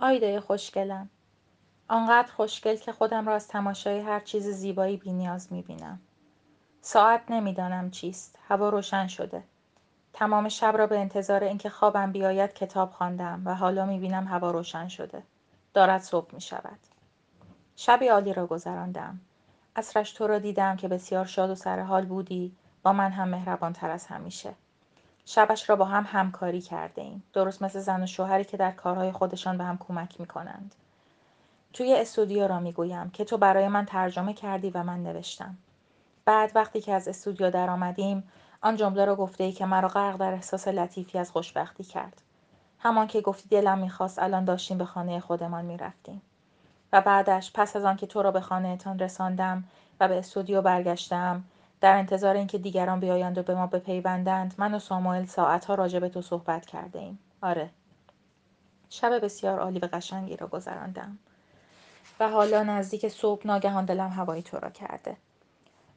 آیدای خوشگلم آنقدر خوشگل که خودم را از تماشای هر چیز زیبایی بینیاز می‌بینم ساعت نمی‌دانم چیست هوا روشن شده تمام شب را به انتظار اینکه خوابم بیاید کتاب خواندم و حالا می‌بینم هوا روشن شده دارد صبح می شود. شبی عالی را گذراندم. اصرش تو را دیدم که بسیار شاد و سرحال بودی با من هم مهربان تر از همیشه. شبش را با هم همکاری کرده ایم. درست مثل زن و شوهری که در کارهای خودشان به هم کمک می کنند. توی استودیو را می گویم که تو برای من ترجمه کردی و من نوشتم. بعد وقتی که از استودیو در آمدیم آن جمله را گفته ای که مرا غرق در احساس لطیفی از خوشبختی کرد. همان که گفتی دلم می‌خواست الان داشتیم به خانه خودمان می‌رفتیم. و بعدش پس از آنکه تو را به خانهتان رساندم و به استودیو برگشتم در انتظار اینکه دیگران بیایند و به ما بپیوندند من و ساموئل ساعتها راجع به تو صحبت کرده ایم. آره. شب بسیار عالی و قشنگی را گذراندم. و حالا نزدیک صبح ناگهان دلم هوایی تو را کرده.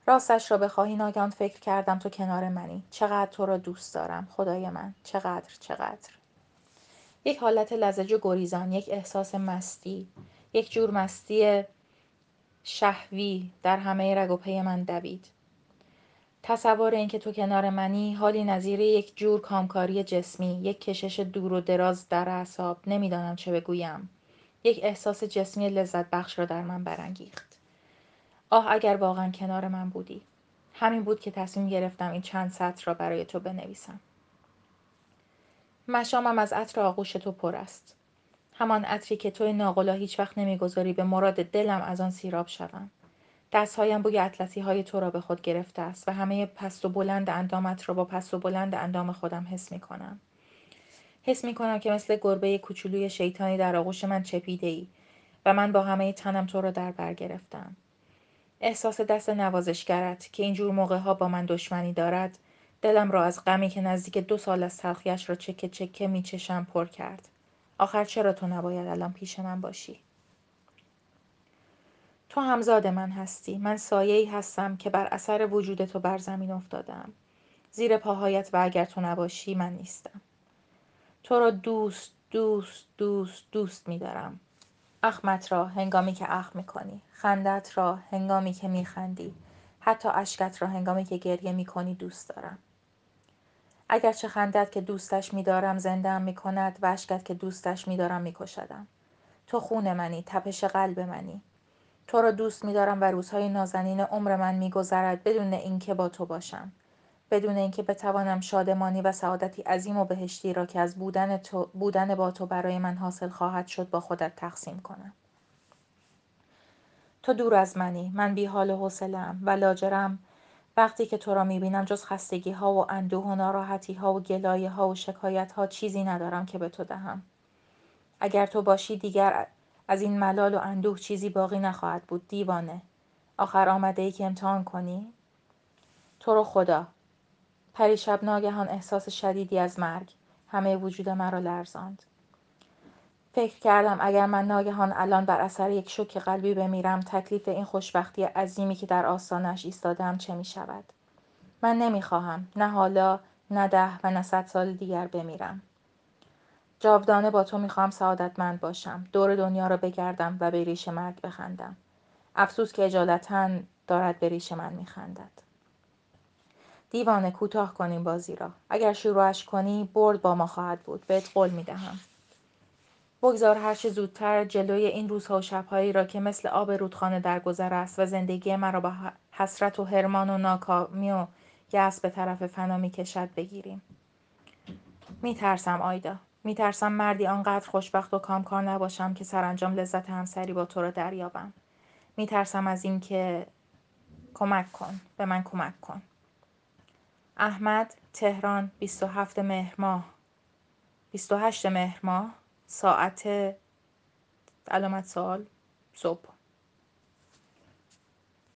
راستش را بخواهی ناگهان فکر کردم تو کنار منی. چقدر تو را دوست دارم خدای من. چقدر چقدر. یک حالت لزج و گریزان یک احساس مستی یک جور مستی شهوی در همه رگ و پی من دوید. تصور اینکه تو کنار منی حالی نظیر یک جور کامکاری جسمی یک کشش دور و دراز در اعصاب نمی‌دانم چه بگویم. یک احساس جسمی لذت بخش را در من برانگیخت. آه اگر واقعا کنار من بودی. همین بود که تصمیم گرفتم این چند سطر را برای تو بنویسم. مشامم از عطر آغوش تو پر است. همان عطری که توی ناقلا هیچ وقت نمی‌گذاری به مراد دلم از آن سیراب شوم. دستهایم بوی اطلسی های تو را به خود گرفته است و همه پست و بلند اندامت را با پست و بلند اندام خودم حس می کنم. حس می کنم که مثل گربه کوچولوی شیطانی در آغوش من چپیده ای و من با همه تنم تو را در بر گرفتم. احساس دست نوازشگرت که اینجور موقع ها با من دشمنی دارد دلم را از غمی که نزدیک دو سال از تلخیش را چکه چکه می چشم پر کرد. آخر چرا تو نباید الان پیش من باشی؟ تو همزاد من هستی. من ای هستم که بر اثر وجود تو بر زمین افتادم. زیر پاهایت و اگر تو نباشی من نیستم. تو را دوست دوست دوست دوست می دارم. اخمت را هنگامی که اخم می کنی. خندت را هنگامی که می خندی. حتی اشکت را هنگامی که گریه می کنی دوست دارم. اگرچه خندت که دوستش میدارم زندهام می‌کند و اشکت که دوستش میدارم میکشدم تو خون منی تپش قلب منی تو را دوست میدارم و روزهای نازنین عمر من میگذرد بدون اینکه با تو باشم. بدون اینکه بتوانم شادمانی و سعادتی عظیم و بهشتی را که از بودن, تو، بودن با تو برای من حاصل خواهد شد با خودت تقسیم کنم. تو دور از منی. من بی حال حوصلهام و لاجرم. وقتی که تو را می‌بینم جز خستگی ها و اندوه و ناراحتی ها و گلایه ها و شکایت ها چیزی ندارم که به تو دهم. اگر تو باشی دیگر از این ملال و اندوه چیزی باقی نخواهد بود دیوانه. آخر آمده ای که امتحان کنی؟ تو رو خدا. پریشب ناگهان احساس شدیدی از مرگ همه وجود مرا لرزاند. فکر کردم اگر من ناگهان الان بر اثر یک شوک قلبی بمیرم تکلیف این خوشبختی عظیمی که در آستانش ایستادم چه می شود؟ من نمی‌خواهم نه حالا نه ده و نه صد سال دیگر بمیرم. جاودانه با تو می‌خواهم سعادتمند باشم. دور دنیا را بگردم و به ریش مرگ بخندم. افسوس که اجالتا دارد به ریش من میخندد. دیوانه کوتاه کنیم بازی را. اگر شروعش کنی برد با ما خواهد بود. بهت قول می‌دهم. بگذار هرچه زودتر جلوی این روزها و شبهایی را که مثل آب رودخانه در گذر است و زندگی مرا با حسرت و حرمان و ناکامی و یأس به طرف فنا می‌کشد بگیریم میترسم آیدا میترسم مردی آنقدر خوشبخت و کامکار نباشم که سرانجام لذت همسری با تو را دریابم. میترسم از اینکه کمک کن به من کمک کن. احمد تهران 27 مهر ماه. 28 مهر ماه ساعت علامت سوال صبح.